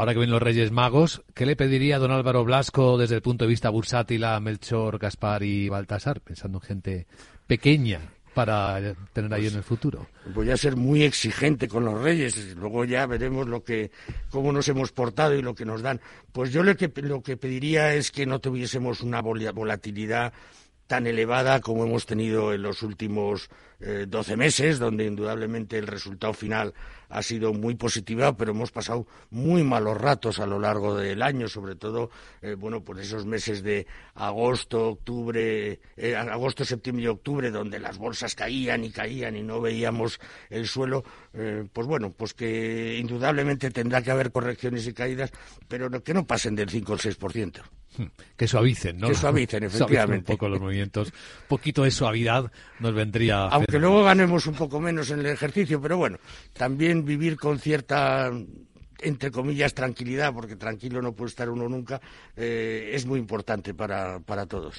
ahora que ven los Reyes Magos, ¿qué le pediría don Álvaro Blasco desde el punto de vista bursátil a Melchor, Gaspar y Baltasar, pensando en gente pequeña para tener ahí en el futuro? Voy a ser muy exigente con los Reyes, luego ya veremos lo que, cómo nos hemos portado y lo que nos dan. Pues yo lo que, lo que pediría es que no tuviésemos una volatilidad tan elevada como hemos tenido en los últimos eh, doce meses, donde indudablemente el resultado final ha sido muy positiva, pero hemos pasado muy malos ratos a lo largo del año, sobre todo, eh, bueno, pues esos meses de agosto, octubre, eh, agosto, septiembre y octubre, donde las bolsas caían y caían y no veíamos el suelo, pues bueno, pues que indudablemente tendrá que haber correcciones y caídas, pero que no pasen del 5 o el 6%. Hmm. Que suavicen, ¿no? Que suavicen, efectivamente. un poco los movimientos. Un poquito de suavidad nos vendría. Aunque luego ganemos un poco menos en el ejercicio, pero bueno, también vivir con cierta entre comillas, tranquilidad, porque tranquilo no puede estar uno nunca, eh, es muy importante para, para todos.